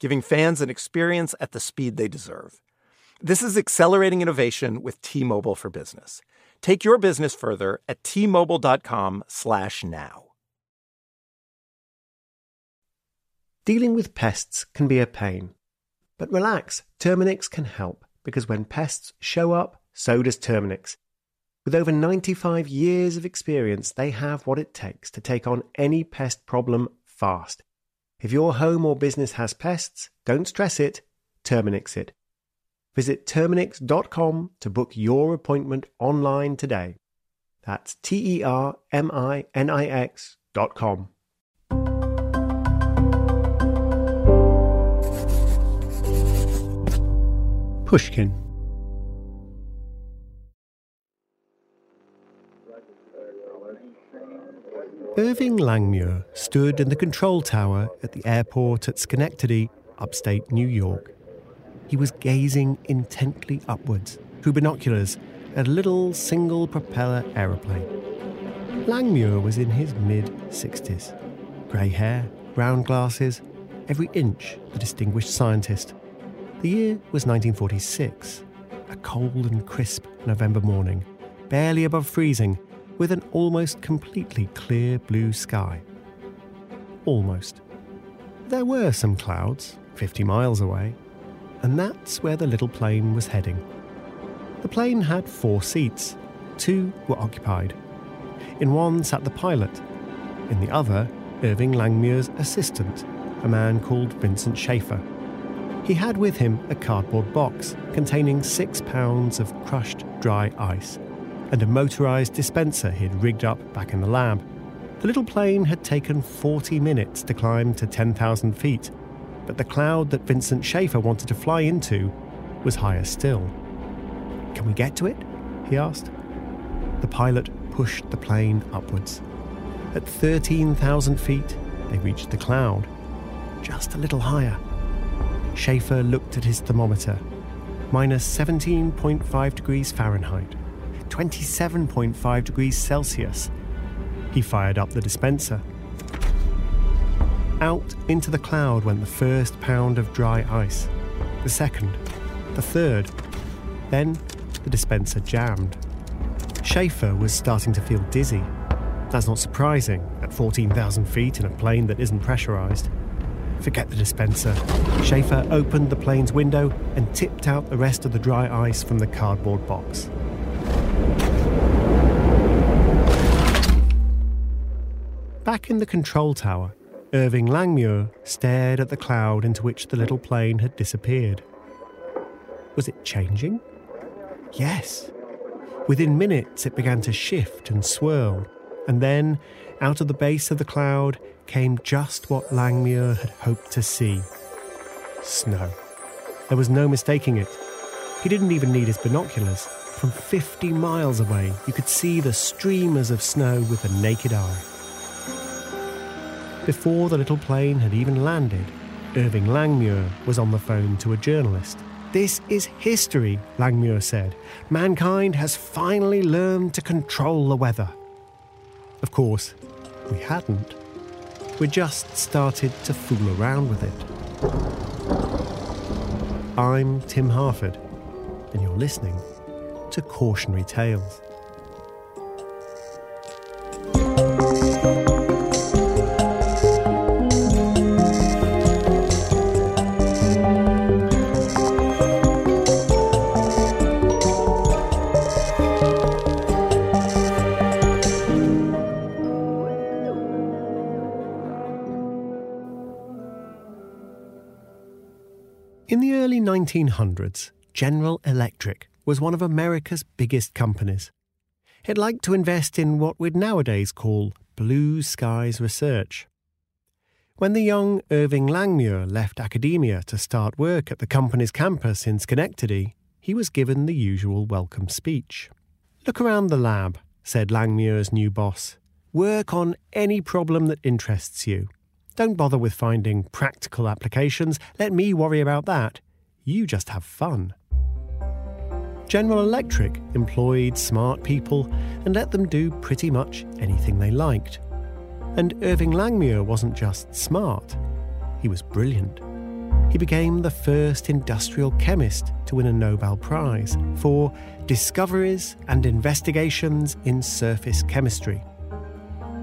giving fans an experience at the speed they deserve. This is accelerating innovation with T-Mobile for Business. Take your business further at t-mobile.com/now. Dealing with pests can be a pain. But relax, Terminix can help because when pests show up, so does Terminix. With over 95 years of experience, they have what it takes to take on any pest problem fast if your home or business has pests, don't stress it, Terminix it. Visit Terminix.com to book your appointment online today. That's T E R M I N I X.com. Pushkin Irving Langmuir stood in the control tower at the airport at Schenectady, upstate New York. He was gazing intently upwards through binoculars at a little single propeller aeroplane. Langmuir was in his mid 60s. Grey hair, round glasses, every inch a distinguished scientist. The year was 1946, a cold and crisp November morning, barely above freezing with an almost completely clear blue sky. Almost. There were some clouds, 50 miles away, and that's where the little plane was heading. The plane had four seats, two were occupied. In one sat the pilot, in the other, Irving Langmuir's assistant, a man called Vincent Schaefer. He had with him a cardboard box containing six pounds of crushed dry ice and a motorised dispenser he'd rigged up back in the lab. The little plane had taken 40 minutes to climb to 10,000 feet, but the cloud that Vincent Schaefer wanted to fly into was higher still. Can we get to it? he asked. The pilot pushed the plane upwards. At 13,000 feet, they reached the cloud, just a little higher. Schaefer looked at his thermometer, minus 17.5 degrees Fahrenheit. 27.5 degrees Celsius. He fired up the dispenser. Out into the cloud went the first pound of dry ice, the second, the third. Then the dispenser jammed. Schaefer was starting to feel dizzy. That's not surprising at 14,000 feet in a plane that isn't pressurized. Forget the dispenser. Schaefer opened the plane's window and tipped out the rest of the dry ice from the cardboard box. Back in the control tower, Irving Langmuir stared at the cloud into which the little plane had disappeared. Was it changing? Yes. Within minutes, it began to shift and swirl, and then, out of the base of the cloud, came just what Langmuir had hoped to see snow. There was no mistaking it. He didn't even need his binoculars. From 50 miles away, you could see the streamers of snow with the naked eye. Before the little plane had even landed, Irving Langmuir was on the phone to a journalist. This is history, Langmuir said. Mankind has finally learned to control the weather. Of course, we hadn't. We just started to fool around with it. I'm Tim Harford, and you're listening to Cautionary Tales. 1900s, General Electric was one of America's biggest companies. It liked to invest in what we'd nowadays call blue skies research. When the young Irving Langmuir left academia to start work at the company's campus in Schenectady, he was given the usual welcome speech. Look around the lab, said Langmuir's new boss. Work on any problem that interests you. Don't bother with finding practical applications. Let me worry about that. You just have fun. General Electric employed smart people and let them do pretty much anything they liked. And Irving Langmuir wasn't just smart, he was brilliant. He became the first industrial chemist to win a Nobel Prize for discoveries and investigations in surface chemistry.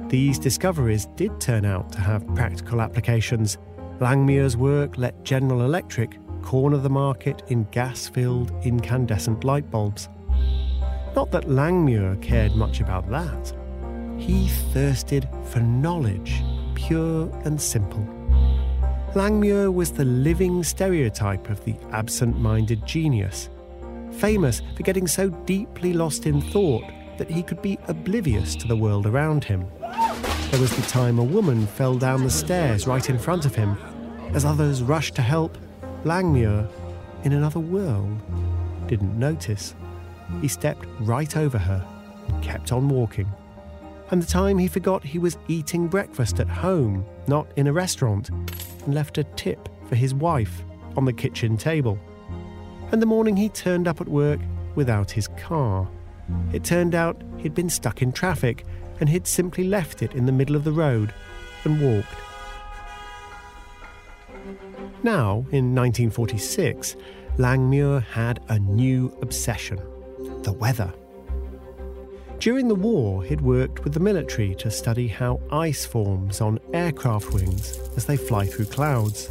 These discoveries did turn out to have practical applications. Langmuir's work let General Electric corner the market in gas filled incandescent light bulbs. Not that Langmuir cared much about that. He thirsted for knowledge, pure and simple. Langmuir was the living stereotype of the absent minded genius, famous for getting so deeply lost in thought that he could be oblivious to the world around him. There was the time a woman fell down the stairs right in front of him. As others rushed to help, Langmuir, in another world, didn't notice. He stepped right over her kept on walking. And the time he forgot he was eating breakfast at home, not in a restaurant, and left a tip for his wife on the kitchen table. And the morning he turned up at work without his car. It turned out he'd been stuck in traffic and he'd simply left it in the middle of the road and walked. Now, in 1946, Langmuir had a new obsession the weather. During the war, he'd worked with the military to study how ice forms on aircraft wings as they fly through clouds.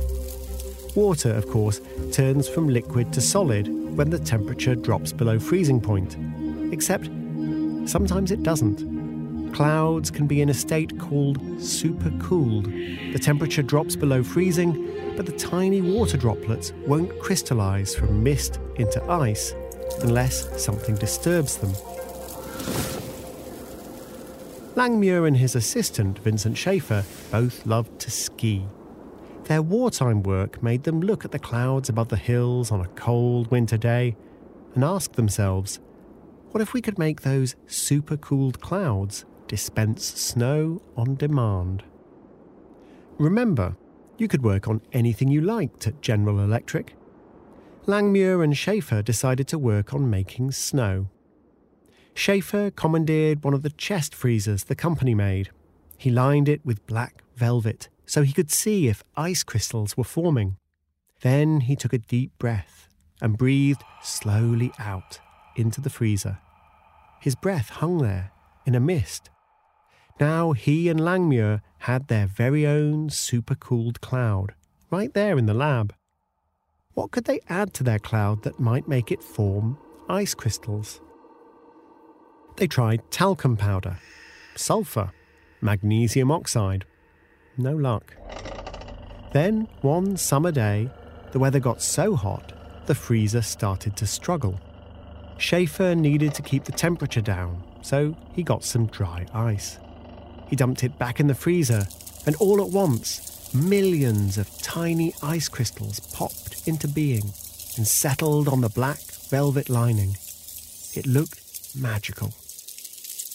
Water, of course, turns from liquid to solid when the temperature drops below freezing point. Except sometimes it doesn't. Clouds can be in a state called supercooled. The temperature drops below freezing, but the tiny water droplets won't crystallize from mist into ice unless something disturbs them. Langmuir and his assistant, Vincent Schaefer, both loved to ski. Their wartime work made them look at the clouds above the hills on a cold winter day and ask themselves, what if we could make those supercooled clouds dispense snow on demand? Remember, you could work on anything you liked at General Electric. Langmuir and Schaefer decided to work on making snow. Schaefer commandeered one of the chest freezers the company made. He lined it with black velvet so he could see if ice crystals were forming. Then he took a deep breath and breathed slowly out into the freezer. His breath hung there in a mist. Now he and Langmuir had their very own supercooled cloud, right there in the lab. What could they add to their cloud that might make it form ice crystals? They tried talcum powder, sulfur, magnesium oxide. No luck. Then, one summer day, the weather got so hot the freezer started to struggle. Schaefer needed to keep the temperature down, so he got some dry ice. He dumped it back in the freezer, and all at once, millions of tiny ice crystals popped into being and settled on the black velvet lining. It looked magical.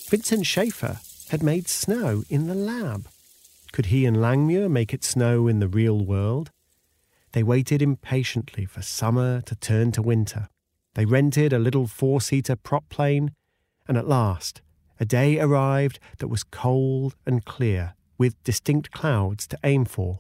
Vincent Schaefer had made snow in the lab. Could he and Langmuir make it snow in the real world? They waited impatiently for summer to turn to winter. They rented a little four seater prop plane, and at last, a day arrived that was cold and clear, with distinct clouds to aim for.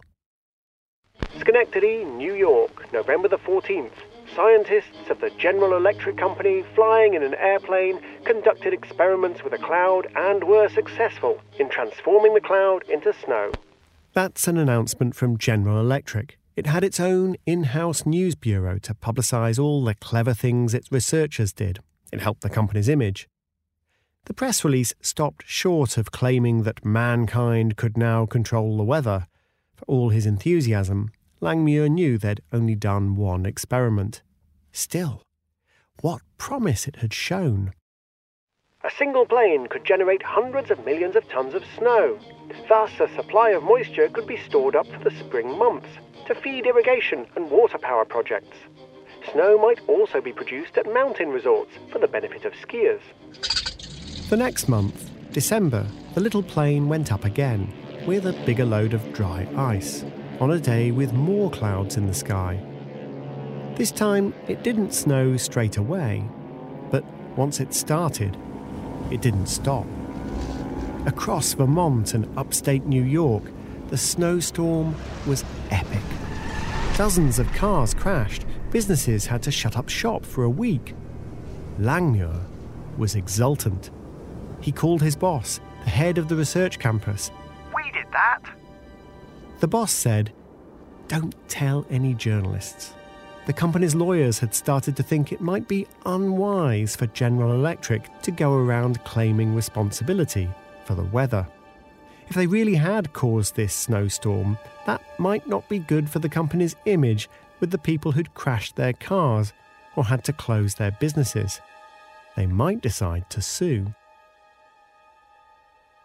Schenectady, New York, November the 14th, scientists of the General Electric Company, flying in an airplane, conducted experiments with a cloud and were successful in transforming the cloud into snow. That's an announcement from General Electric. It had its own in house news bureau to publicise all the clever things its researchers did. It helped the company's image. The press release stopped short of claiming that mankind could now control the weather. For all his enthusiasm, Langmuir knew they'd only done one experiment. Still, what promise it had shown. A single plane could generate hundreds of millions of tons of snow. Thus, a supply of moisture could be stored up for the spring months to feed irrigation and water power projects. Snow might also be produced at mountain resorts for the benefit of skiers. The next month, December, the little plane went up again with a bigger load of dry ice on a day with more clouds in the sky. This time, it didn't snow straight away, but once it started, it didn't stop. Across Vermont and upstate New York, the snowstorm was epic. Dozens of cars crashed, businesses had to shut up shop for a week. Langmuir was exultant. He called his boss, the head of the research campus. We did that. The boss said, Don't tell any journalists. The company's lawyers had started to think it might be unwise for General Electric to go around claiming responsibility for the weather. If they really had caused this snowstorm, that might not be good for the company's image with the people who'd crashed their cars or had to close their businesses. They might decide to sue.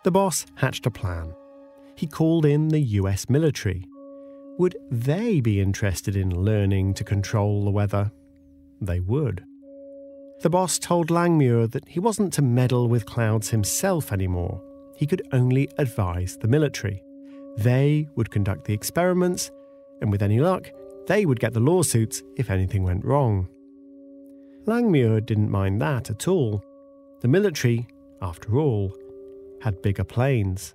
The boss hatched a plan. He called in the US military. Would they be interested in learning to control the weather? They would. The boss told Langmuir that he wasn't to meddle with clouds himself anymore. He could only advise the military. They would conduct the experiments, and with any luck, they would get the lawsuits if anything went wrong. Langmuir didn't mind that at all. The military, after all, had bigger planes.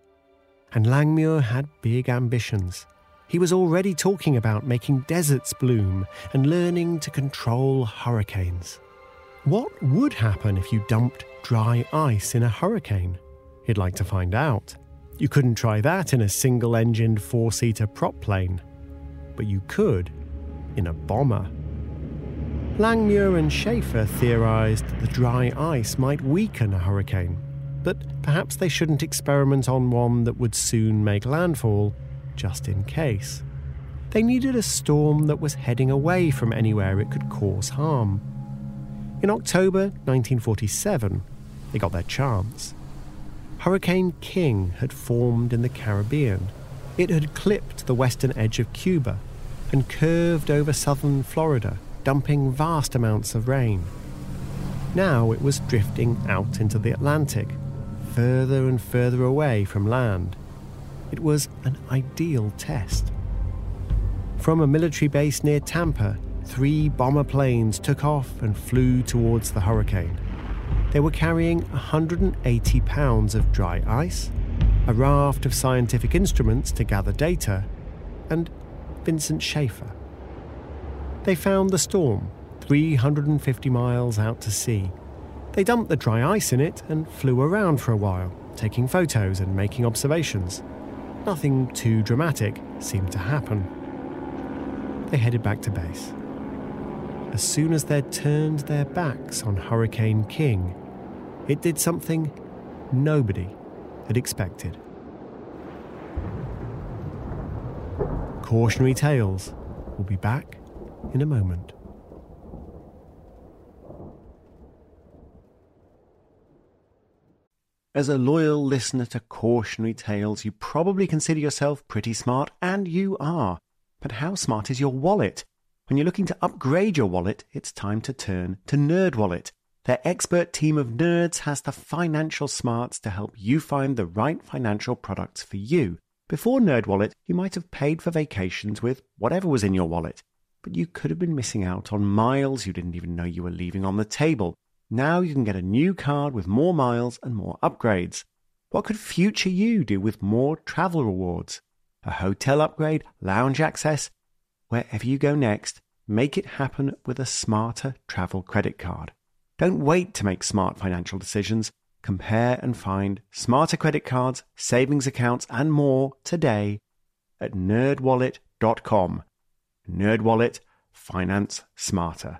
And Langmuir had big ambitions. He was already talking about making deserts bloom and learning to control hurricanes. What would happen if you dumped dry ice in a hurricane? He'd like to find out. You couldn't try that in a single engined four seater prop plane, but you could in a bomber. Langmuir and Schaefer theorized that the dry ice might weaken a hurricane, but perhaps they shouldn't experiment on one that would soon make landfall, just in case. They needed a storm that was heading away from anywhere it could cause harm. In October 1947, they got their chance. Hurricane King had formed in the Caribbean. It had clipped the western edge of Cuba and curved over southern Florida, dumping vast amounts of rain. Now it was drifting out into the Atlantic, further and further away from land. It was an ideal test. From a military base near Tampa, three bomber planes took off and flew towards the hurricane. They were carrying 180 pounds of dry ice, a raft of scientific instruments to gather data, and Vincent Schaefer. They found the storm 350 miles out to sea. They dumped the dry ice in it and flew around for a while, taking photos and making observations. Nothing too dramatic seemed to happen. They headed back to base. As soon as they'd turned their backs on Hurricane King, it did something nobody had expected. Cautionary Tales will be back in a moment. As a loyal listener to Cautionary Tales, you probably consider yourself pretty smart, and you are. But how smart is your wallet? When you're looking to upgrade your wallet, it's time to turn to NerdWallet. Their expert team of nerds has the financial smarts to help you find the right financial products for you. Before NerdWallet, you might have paid for vacations with whatever was in your wallet, but you could have been missing out on miles you didn't even know you were leaving on the table. Now you can get a new card with more miles and more upgrades. What could future you do with more travel rewards? A hotel upgrade, lounge access? Wherever you go next, make it happen with a smarter travel credit card. Don't wait to make smart financial decisions. Compare and find smarter credit cards, savings accounts, and more today at nerdwallet.com. Nerdwallet, finance smarter.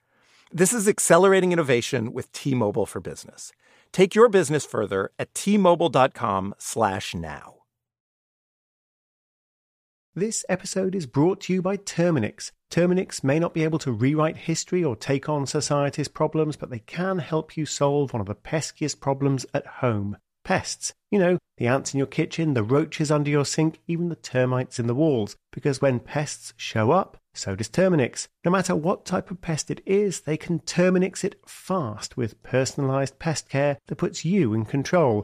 This is accelerating innovation with T-Mobile for Business. Take your business further at t-mobile.com/now. This episode is brought to you by Terminix. Terminix may not be able to rewrite history or take on society's problems, but they can help you solve one of the peskiest problems at home pests. You know, the ants in your kitchen, the roaches under your sink, even the termites in the walls. Because when pests show up, so does Terminix. No matter what type of pest it is, they can Terminix it fast with personalized pest care that puts you in control.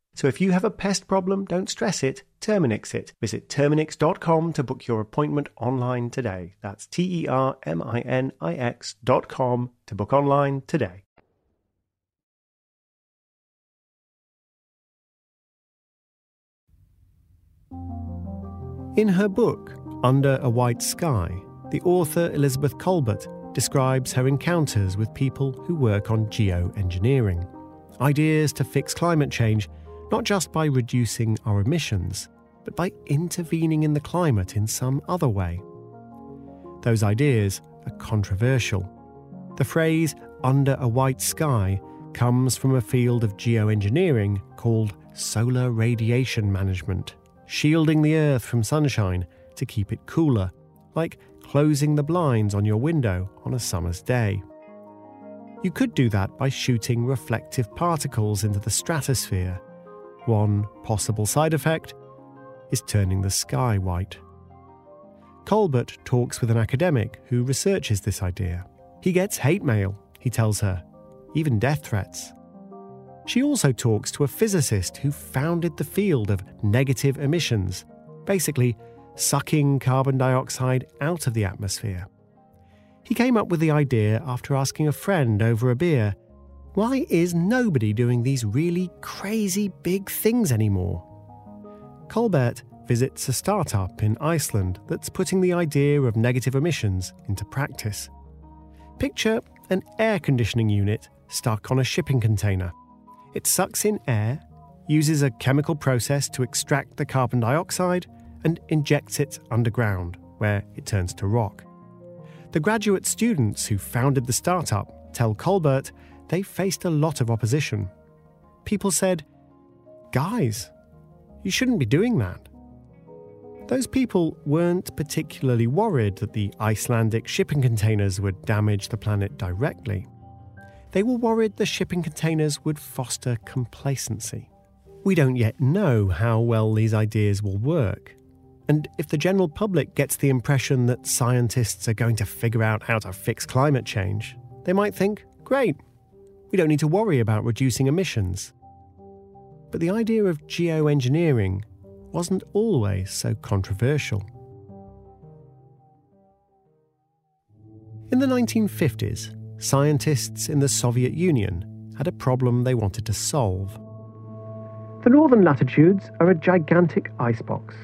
So if you have a pest problem, don't stress it, Terminix it. Visit Terminix.com to book your appointment online today. That's T E R M I N I X.com to book online today. In her book, Under a White Sky, the author Elizabeth Kolbert describes her encounters with people who work on geoengineering. Ideas to fix climate change not just by reducing our emissions, but by intervening in the climate in some other way. Those ideas are controversial. The phrase under a white sky comes from a field of geoengineering called solar radiation management, shielding the Earth from sunshine to keep it cooler, like closing the blinds on your window on a summer's day. You could do that by shooting reflective particles into the stratosphere one possible side effect is turning the sky white. Kolbert talks with an academic who researches this idea. He gets hate mail, he tells her, even death threats. She also talks to a physicist who founded the field of negative emissions, basically sucking carbon dioxide out of the atmosphere. He came up with the idea after asking a friend over a beer why is nobody doing these really crazy big things anymore? Kolbert visits a startup in Iceland that's putting the idea of negative emissions into practice. Picture an air conditioning unit stuck on a shipping container. It sucks in air, uses a chemical process to extract the carbon dioxide, and injects it underground, where it turns to rock. The graduate students who founded the startup tell Kolbert they faced a lot of opposition. People said, Guys, you shouldn't be doing that. Those people weren't particularly worried that the Icelandic shipping containers would damage the planet directly. They were worried the shipping containers would foster complacency. We don't yet know how well these ideas will work. And if the general public gets the impression that scientists are going to figure out how to fix climate change, they might think, great, we don't need to worry about reducing emissions. But the idea of geoengineering wasn't always so controversial. In the 1950s, scientists in the Soviet Union had a problem they wanted to solve. The northern latitudes are a gigantic icebox.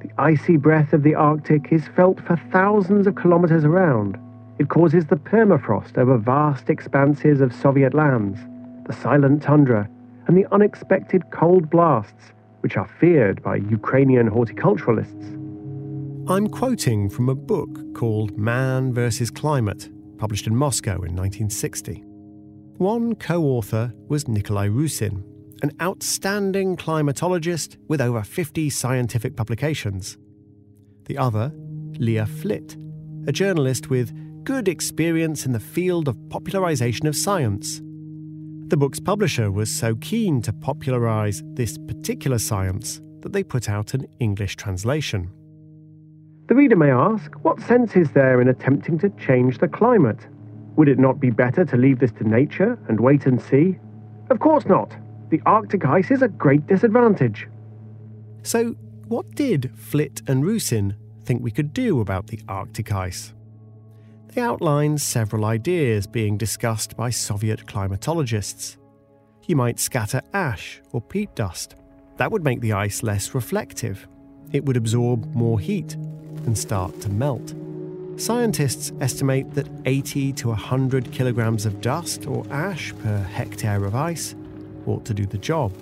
The icy breath of the Arctic is felt for thousands of kilometres around. It causes the permafrost over vast expanses of Soviet lands, the silent tundra, and the unexpected cold blasts, which are feared by Ukrainian horticulturalists. I'm quoting from a book called Man vs. Climate, published in Moscow in 1960. One co author was Nikolai Rusin, an outstanding climatologist with over 50 scientific publications. The other, Leah Flitt, a journalist with good experience in the field of popularization of science. The book's publisher was so keen to popularize this particular science that they put out an English translation. The reader may ask, what sense is there in attempting to change the climate? Would it not be better to leave this to nature and wait and see? Of course not. The Arctic ice is a great disadvantage. So, what did Flit and Rusin think we could do about the Arctic ice? They outline several ideas being discussed by Soviet climatologists. You might scatter ash or peat dust. That would make the ice less reflective. It would absorb more heat and start to melt. Scientists estimate that 80 to 100 kilograms of dust or ash per hectare of ice ought to do the job.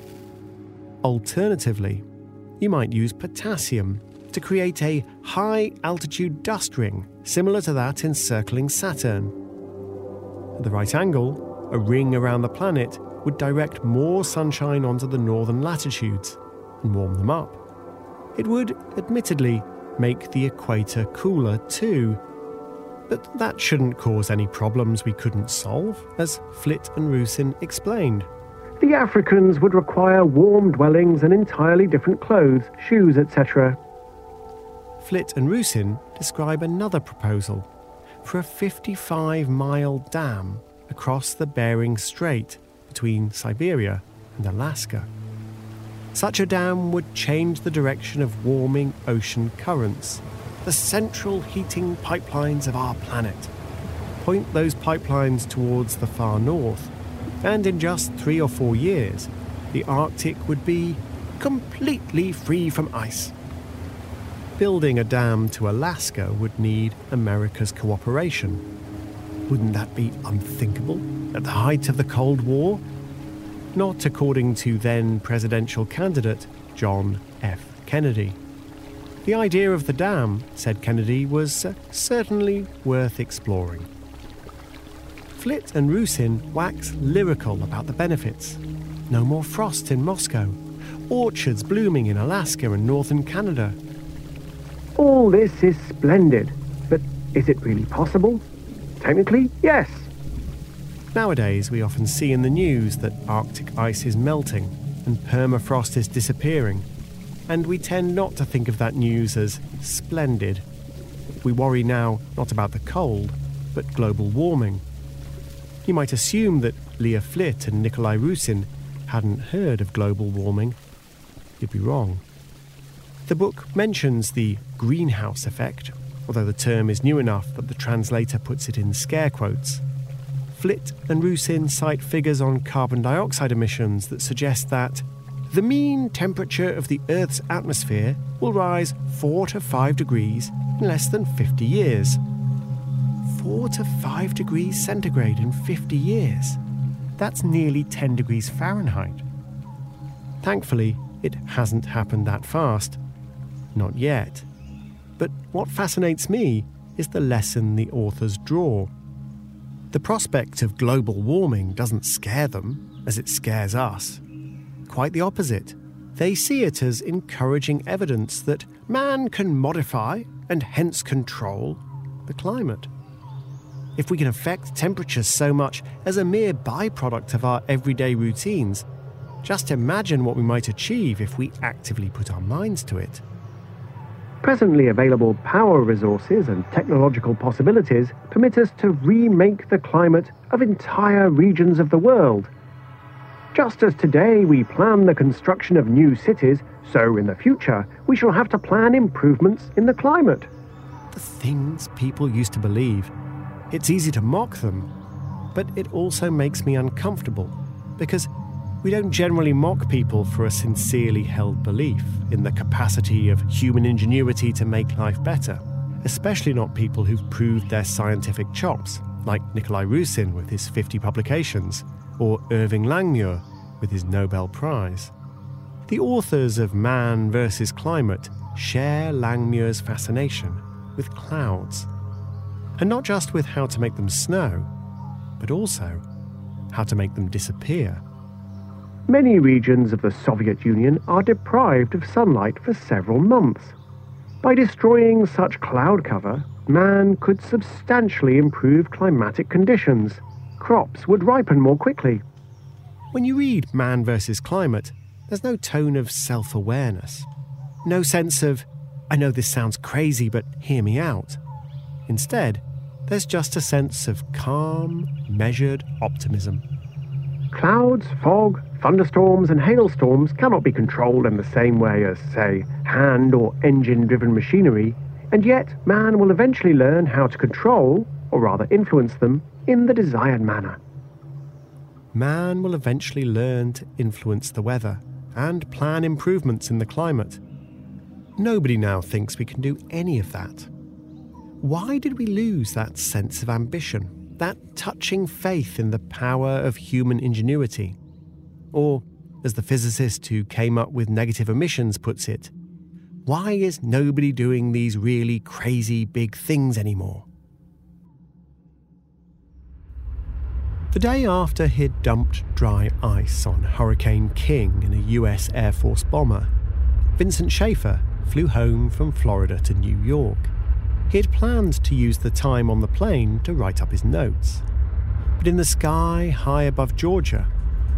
Alternatively, you might use potassium to create a high altitude dust ring similar to that encircling Saturn. At the right angle, a ring around the planet would direct more sunshine onto the northern latitudes and warm them up. It would, admittedly, make the equator cooler too. But that shouldn't cause any problems we couldn't solve, as Flitt and Rusin explained. The Africans would require warm dwellings and entirely different clothes, shoes, etc. Flitt and Rusin describe another proposal for a 55 mile dam across the Bering Strait between Siberia and Alaska. Such a dam would change the direction of warming ocean currents, the central heating pipelines of our planet. Point those pipelines towards the far north, and in just three or four years, the Arctic would be completely free from ice. Building a dam to Alaska would need America's cooperation. Wouldn't that be unthinkable at the height of the Cold War not according to then presidential candidate John F. Kennedy. The idea of the dam, said Kennedy, was uh, certainly worth exploring. Flitt and Rusin wax lyrical about the benefits. No more frost in Moscow, orchards blooming in Alaska and northern Canada. All this is splendid, but is it really possible? Technically, yes. Nowadays, we often see in the news that Arctic ice is melting and permafrost is disappearing, and we tend not to think of that news as splendid. We worry now not about the cold, but global warming. You might assume that Leah Flitt and Nikolai Rusin hadn't heard of global warming. You'd be wrong. The book mentions the greenhouse effect, although the term is new enough that the translator puts it in scare quotes. Flitt and Rusin cite figures on carbon dioxide emissions that suggest that the mean temperature of the Earth's atmosphere will rise 4 to 5 degrees in less than 50 years. 4 to 5 degrees centigrade in 50 years. That's nearly 10 degrees Fahrenheit. Thankfully, it hasn't happened that fast. Not yet. But what fascinates me is the lesson the authors draw. The prospect of global warming doesn't scare them as it scares us. Quite the opposite. They see it as encouraging evidence that man can modify and hence control the climate. If we can affect temperatures so much as a mere byproduct of our everyday routines, just imagine what we might achieve if we actively put our minds to it. Presently available power resources and technological possibilities permit us to remake the climate of entire regions of the world. Just as today we plan the construction of new cities, so in the future we shall have to plan improvements in the climate. The things people used to believe. It's easy to mock them, but it also makes me uncomfortable because we don't generally mock people for a sincerely held belief in the capacity of human ingenuity to make life better, especially not people who've proved their scientific chops, like Nikolai Rusin with his 50 publications, or Irving Langmuir with his Nobel Prize. The authors of Man vs. Climate share Langmuir's fascination with clouds, and not just with how to make them snow, but also how to make them disappear. Many regions of the Soviet Union are deprived of sunlight for several months. By destroying such cloud cover, man could substantially improve climatic conditions. Crops would ripen more quickly. When you read Man vs. Climate, there's no tone of self awareness, no sense of, I know this sounds crazy, but hear me out. Instead, there's just a sense of calm, measured optimism. Clouds, fog, thunderstorms, and hailstorms cannot be controlled in the same way as, say, hand or engine driven machinery, and yet man will eventually learn how to control, or rather influence them, in the desired manner. Man will eventually learn to influence the weather and plan improvements in the climate. Nobody now thinks we can do any of that. Why did we lose that sense of ambition, that touching faith in the power of human ingenuity? Or, as the physicist who came up with negative emissions puts it, why is nobody doing these really crazy big things anymore? The day after he'd dumped dry ice on Hurricane King in a US Air Force bomber, Vincent Schaefer flew home from Florida to New York. He had planned to use the time on the plane to write up his notes. But in the sky high above Georgia,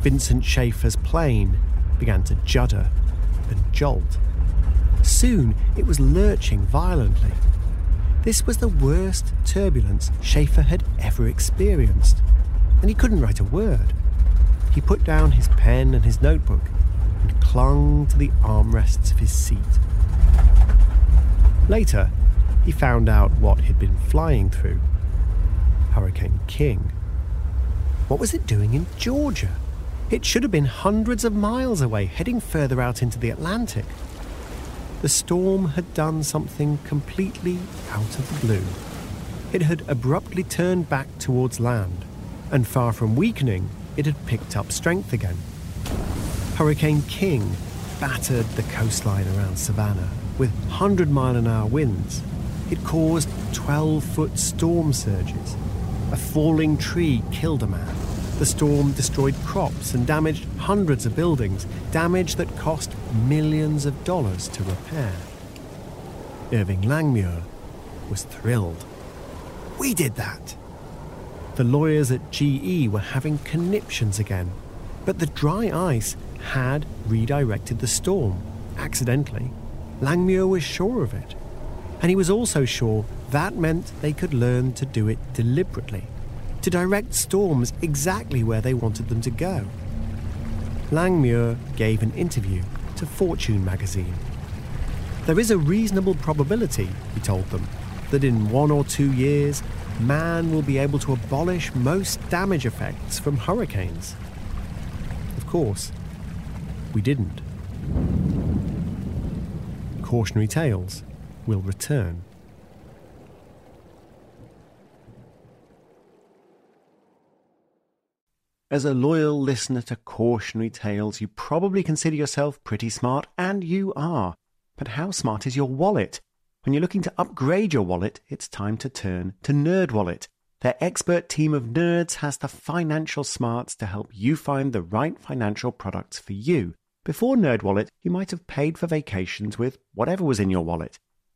Vincent Schaefer's plane began to judder and jolt. Soon it was lurching violently. This was the worst turbulence Schaefer had ever experienced and he couldn't write a word. He put down his pen and his notebook and clung to the armrests of his seat. Later, he found out what he'd been flying through Hurricane King. What was it doing in Georgia? It should have been hundreds of miles away, heading further out into the Atlantic. The storm had done something completely out of the blue. It had abruptly turned back towards land and far from weakening, it had picked up strength again. Hurricane King battered the coastline around Savannah with 100 mile an hour winds. It caused 12 foot storm surges. A falling tree killed a man. The storm destroyed crops and damaged hundreds of buildings, damage that cost millions of dollars to repair. Irving Langmuir was thrilled. We did that! The lawyers at GE were having conniptions again. But the dry ice had redirected the storm, accidentally. Langmuir was sure of it. And he was also sure that meant they could learn to do it deliberately, to direct storms exactly where they wanted them to go. Langmuir gave an interview to Fortune magazine. There is a reasonable probability, he told them, that in one or two years man will be able to abolish most damage effects from hurricanes. Of course, we didn't. Cautionary Tales will return. As a loyal listener to Cautionary Tales, you probably consider yourself pretty smart, and you are. But how smart is your wallet? When you're looking to upgrade your wallet, it's time to turn to NerdWallet. Their expert team of nerds has the financial smarts to help you find the right financial products for you. Before NerdWallet, you might have paid for vacations with whatever was in your wallet,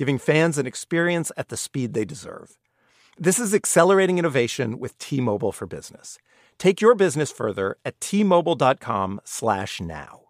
giving fans an experience at the speed they deserve. This is accelerating innovation with T-Mobile for Business. Take your business further at t-mobile.com/now.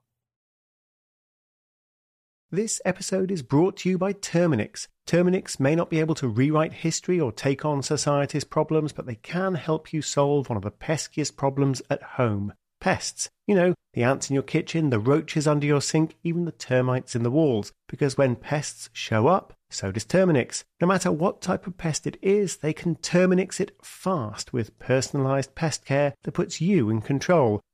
This episode is brought to you by Terminix. Terminix may not be able to rewrite history or take on society's problems, but they can help you solve one of the peskiest problems at home pests. You know, the ants in your kitchen, the roaches under your sink, even the termites in the walls. Because when pests show up, So does Terminix. No matter what type of pest it is, they can Terminix it fast with personalized pest care that puts you in control.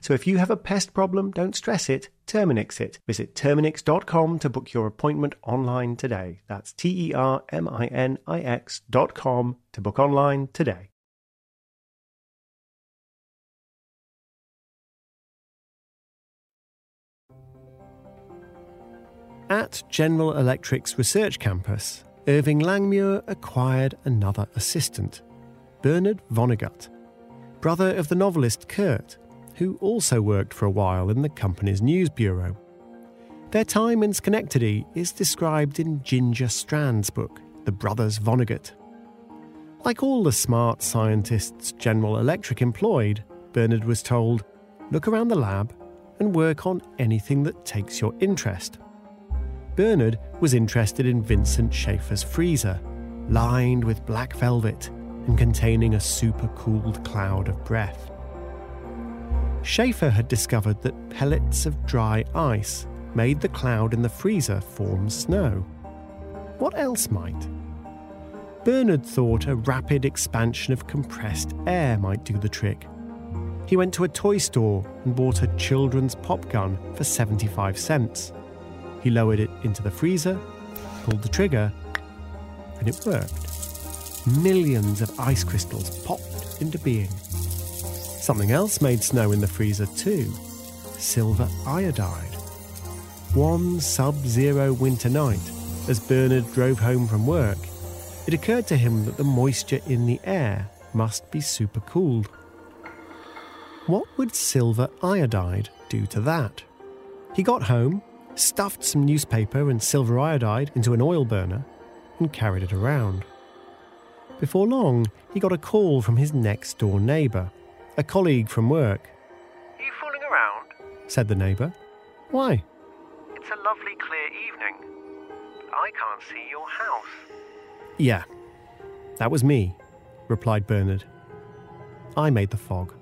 So if you have a pest problem, don't stress it, Terminix it. Visit Terminix.com to book your appointment online today. That's T E R M I N I X.com to book online today. At General Electric's research campus, Irving Langmuir acquired another assistant, Bernard Vonnegut, brother of the novelist Kurt, who also worked for a while in the company's news bureau. Their time in Schenectady is described in Ginger Strand's book, The Brothers Vonnegut. Like all the smart scientists General Electric employed, Bernard was told, look around the lab and work on anything that takes your interest. Bernard was interested in Vincent Schaefer's freezer, lined with black velvet and containing a super cooled cloud of breath. Schaefer had discovered that pellets of dry ice made the cloud in the freezer form snow. What else might? Bernard thought a rapid expansion of compressed air might do the trick. He went to a toy store and bought a children's pop gun for 75 cents. He lowered it into the freezer, pulled the trigger, and it worked. Millions of ice crystals popped into being. Something else made snow in the freezer too silver iodide. One sub zero winter night, as Bernard drove home from work, it occurred to him that the moisture in the air must be supercooled. What would silver iodide do to that? He got home, stuffed some newspaper and silver iodide into an oil burner, and carried it around. Before long, he got a call from his next door neighbour, a colleague from work. Are you fooling around? said the neighbour. Why? It's a lovely clear evening. I can't see your house. Yeah, that was me, replied Bernard. I made the fog.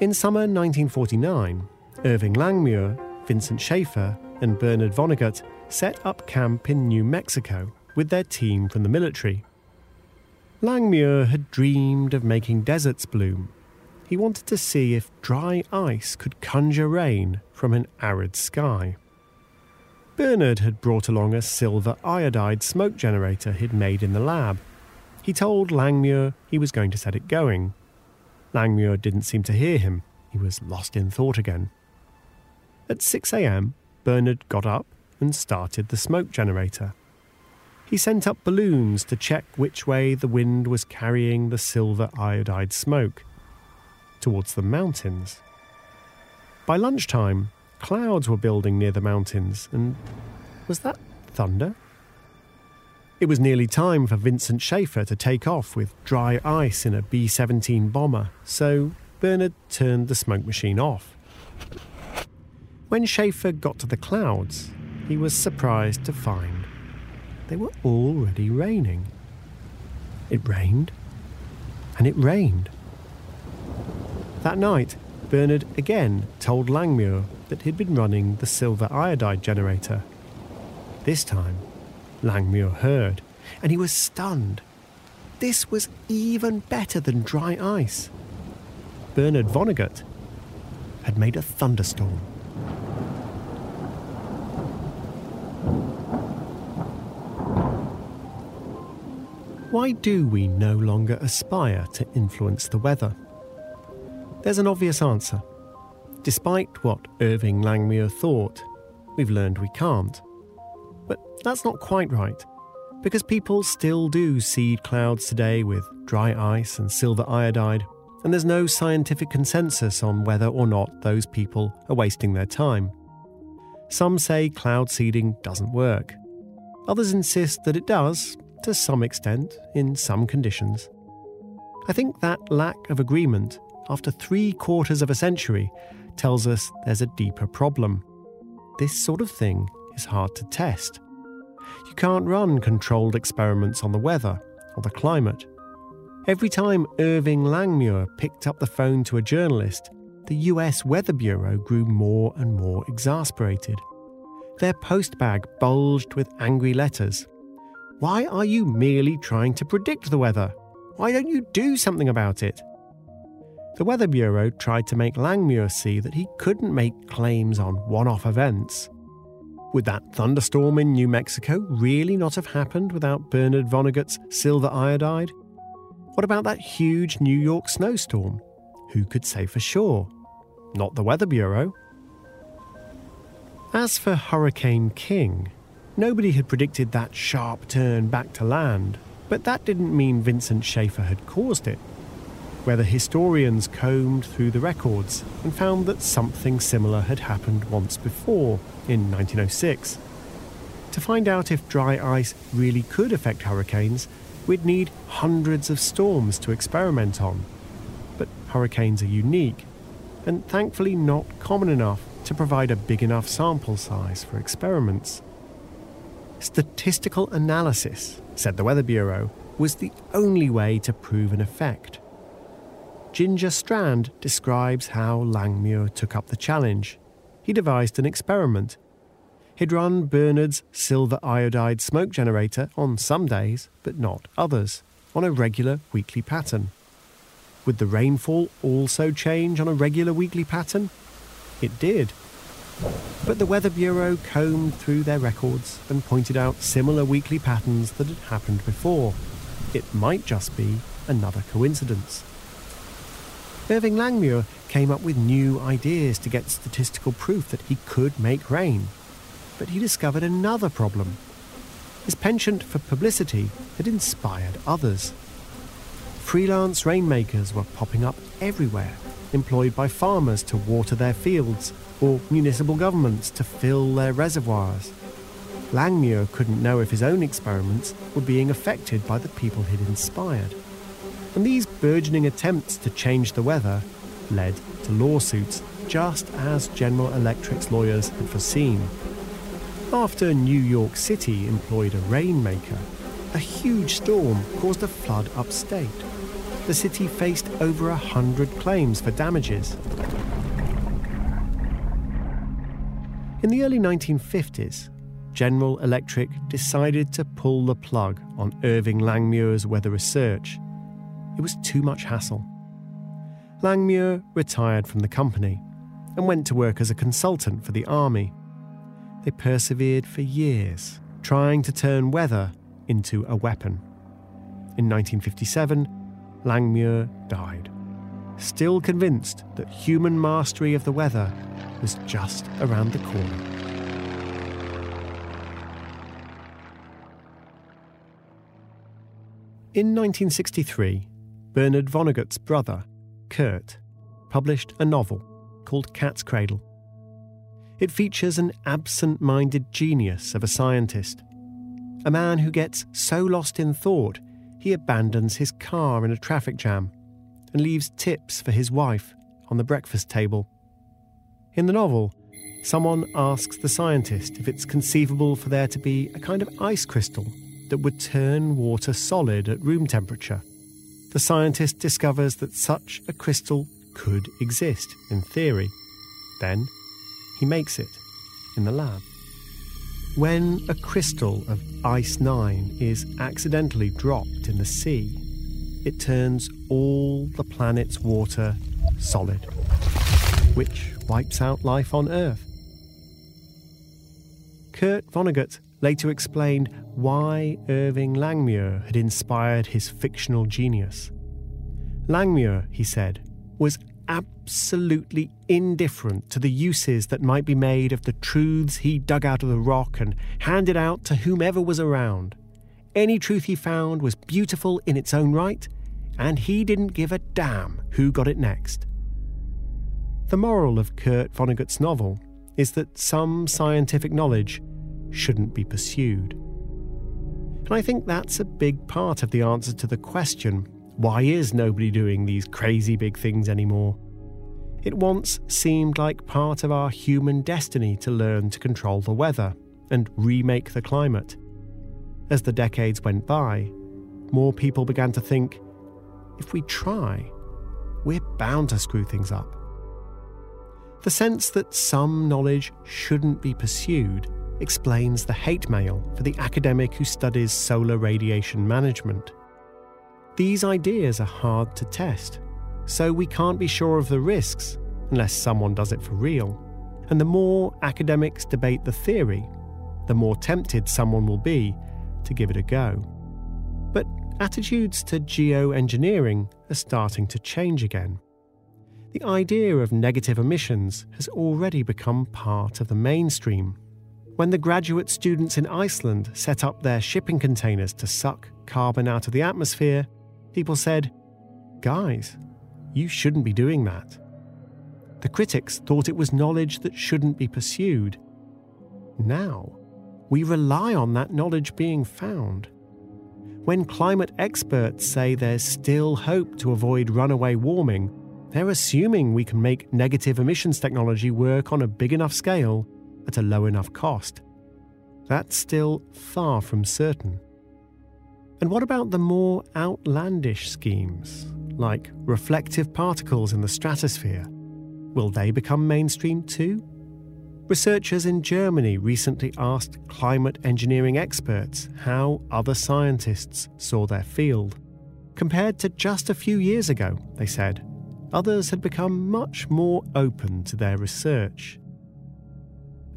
In summer 1949, Irving Langmuir, Vincent Schaefer, and Bernard Vonnegut set up camp in New Mexico with their team from the military. Langmuir had dreamed of making deserts bloom. He wanted to see if dry ice could conjure rain from an arid sky. Bernard had brought along a silver iodide smoke generator he'd made in the lab. He told Langmuir he was going to set it going. Langmuir didn't seem to hear him. He was lost in thought again. At 6 a.m., Bernard got up and started the smoke generator. He sent up balloons to check which way the wind was carrying the silver iodide smoke towards the mountains. By lunchtime, clouds were building near the mountains, and was that thunder? It was nearly time for Vincent Schaefer to take off with dry ice in a B 17 bomber, so Bernard turned the smoke machine off. When Schaefer got to the clouds, he was surprised to find they were already raining. It rained, and it rained. That night, Bernard again told Langmuir that he'd been running the silver iodide generator. This time, Langmuir heard, and he was stunned. This was even better than dry ice. Bernard Vonnegut had made a thunderstorm. Why do we no longer aspire to influence the weather? There's an obvious answer. Despite what Irving Langmuir thought, we've learned we can't. But that's not quite right, because people still do seed clouds today with dry ice and silver iodide, and there's no scientific consensus on whether or not those people are wasting their time. Some say cloud seeding doesn't work. Others insist that it does, to some extent, in some conditions. I think that lack of agreement, after three quarters of a century, tells us there's a deeper problem. This sort of thing is hard to test. You can't run controlled experiments on the weather or the climate. Every time Irving Langmuir picked up the phone to a journalist, the US Weather Bureau grew more and more exasperated. Their postbag bulged with angry letters. Why are you merely trying to predict the weather? Why don't you do something about it? The Weather Bureau tried to make Langmuir see that he couldn't make claims on one off events. Would that thunderstorm in New Mexico really not have happened without Bernard Vonnegut's silver iodide? What about that huge New York snowstorm? Who could say for sure? Not the Weather Bureau. As for Hurricane King, nobody had predicted that sharp turn back to land, but that didn't mean Vincent Schaefer had caused it. Weather historians combed through the records and found that something similar had happened once before, in 1906. To find out if dry ice really could affect hurricanes, we'd need hundreds of storms to experiment on. But hurricanes are unique, and thankfully not common enough to provide a big enough sample size for experiments. Statistical analysis, said the Weather Bureau, was the only way to prove an effect. Ginger Strand describes how Langmuir took up the challenge. He devised an experiment He'd run Bernard's silver iodide smoke generator on some days, but not others, on a regular weekly pattern. Would the rainfall also change on a regular weekly pattern? It did. But the Weather Bureau combed through their records and pointed out similar weekly patterns that had happened before. It might just be another coincidence. Irving Langmuir came up with new ideas to get statistical proof that he could make rain but he discovered another problem. His penchant for publicity had inspired others. Freelance rainmakers were popping up everywhere, employed by farmers to water their fields municipal governments to fill their reservoirs. Langmuir couldn't know if his own experiments were being affected by the people he'd inspired. And these burgeoning attempts to change the weather led to lawsuits, just as General Electric's lawyers had foreseen. After New York City employed a rainmaker, a huge storm caused a flood upstate. The city faced over a hundred claims for damages. In the early 1950s, General Electric decided to pull the plug on Irving Langmuir's weather research. It was too much hassle. Langmuir retired from the company and went to work as a consultant for the Army they persevered for years, trying to turn weather into a weapon. In 1957, Langmuir died, still convinced that human mastery of the weather was just around the corner. In 1963, Bernard Vonnegut's brother, Kurt, published a novel called Cat's Cradle it features an absent minded genius of a scientist, a man who gets so lost in thought he abandons his car in a traffic jam and leaves tips for his wife on the breakfast table. In the novel, someone asks the scientist if it's conceivable for there to be a kind of ice crystal that would turn water solid at room temperature. The scientist discovers that such a crystal could exist in theory. Then he makes it in the lab. When a crystal of Ice 9 is accidentally dropped in the sea, it turns all the planet's water solid, which wipes out life on Earth. Kurt Vonnegut later explained why Irving Langmuir had inspired his fictional genius. Langmuir, he said, was absolutely indifferent to the uses that might be made of the truths he dug out of the rock and handed out to whomever was around. Any truth he found was beautiful in its own right, and he didn't give a damn who got it next. The moral of Kurt Vonnegut's novel is that some scientific knowledge shouldn't be pursued. And I think that's a big part of the answer to the question Why is nobody doing these crazy big things anymore? It once seemed like part of our human destiny to learn to control the weather and remake the climate. As the decades went by, more people began to think if we try, we're bound to screw things up. The sense that some knowledge shouldn't be pursued explains the hate mail for the academic who studies solar radiation management. These ideas are hard to test, so we can't be sure of the risks unless someone does it for real. And the more academics debate the theory, the more tempted someone will be to give it a go. But attitudes to geoengineering are starting to change again. The idea of negative emissions has already become part of the mainstream. When the graduate students in Iceland set up their shipping containers to suck carbon out of the atmosphere, people said, Guys, you shouldn't be doing that. The critics thought it was knowledge that shouldn't be pursued. Now, we rely on that knowledge being found. When climate experts say there's still hope to avoid runaway warming, they're assuming we can make negative emissions technology work on a big enough scale at a low enough cost. That's still far from certain. And what about the more outlandish schemes, like reflective particles in the stratosphere? Will they become mainstream too? Researchers in Germany recently asked climate engineering experts how other scientists saw their field. Compared to just a few years ago, they said, others had become much more open to their research.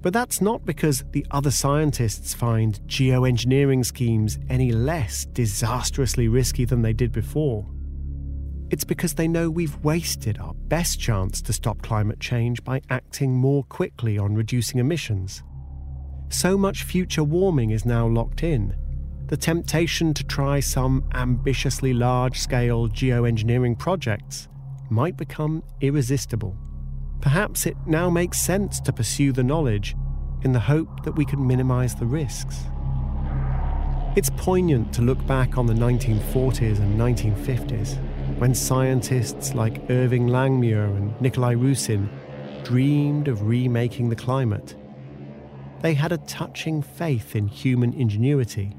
But that's not because the other scientists find geoengineering schemes any less disastrously risky than they did before. It's because they know we've wasted our best chance to stop climate change by acting more quickly on reducing emissions. So much future warming is now locked in. The temptation to try some ambitiously large scale geoengineering projects might become irresistible. Perhaps it now makes sense to pursue the knowledge in the hope that we can minimize the risks. It's poignant to look back on the 1940s and 1950s, when scientists like Irving Langmuir and Nikolai Rusin dreamed of remaking the climate. They had a touching faith in human ingenuity,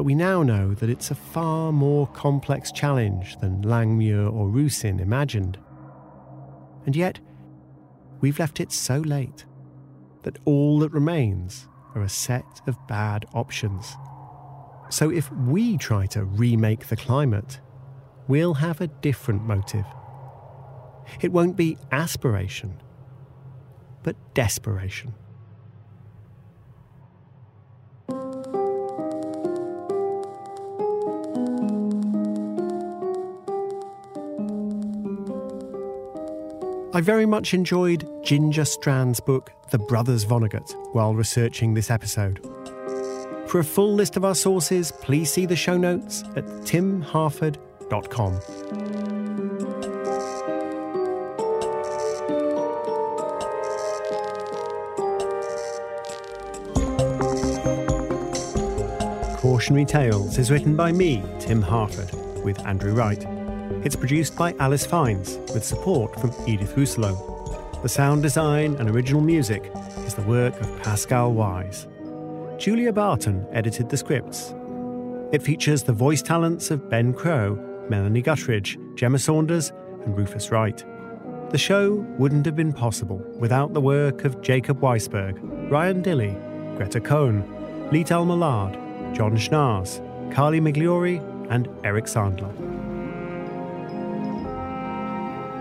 but we now know that it's a far more complex challenge than Langmuir or Rusin imagined. And yet, we've left it so late that all that remains are a set of bad options. So if we try to remake the climate, we'll have a different motive. It won't be aspiration, but desperation. I very much enjoyed Ginger Strand's book, The Brothers Vonnegut, while researching this episode. For a full list of our sources, please see the show notes at timharford.com. Cautionary Tales is written by me, Tim Harford, with Andrew Wright. It's produced by Alice Fiennes, with support from Edith Rousselot. The sound design and original music is the work of Pascal Wyse. Julia Barton edited the scripts. It features the voice talents of Ben Crowe, Melanie Guttridge, Gemma Saunders, and Rufus Wright. The show wouldn't have been possible without the work of Jacob Weisberg, Ryan Dilley, Greta Cohn, Lital Molad, John Schnaars, Carly Migliori, and Eric Sandler.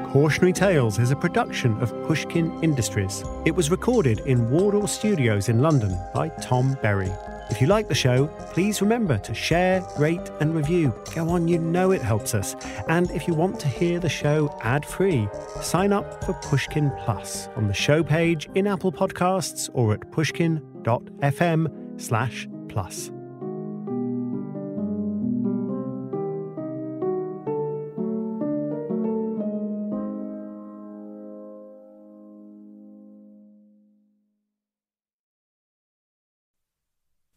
Cautionary Tales is a production of Pushkin Industries. It was recorded in Wardour Studios in London by Tom Berry. If you like the show, please remember to share, rate, and review. Go on, you know it helps us. And if you want to hear the show ad free, sign up for Pushkin Plus on the show page in Apple Podcasts or at pushkin.fm slash plus.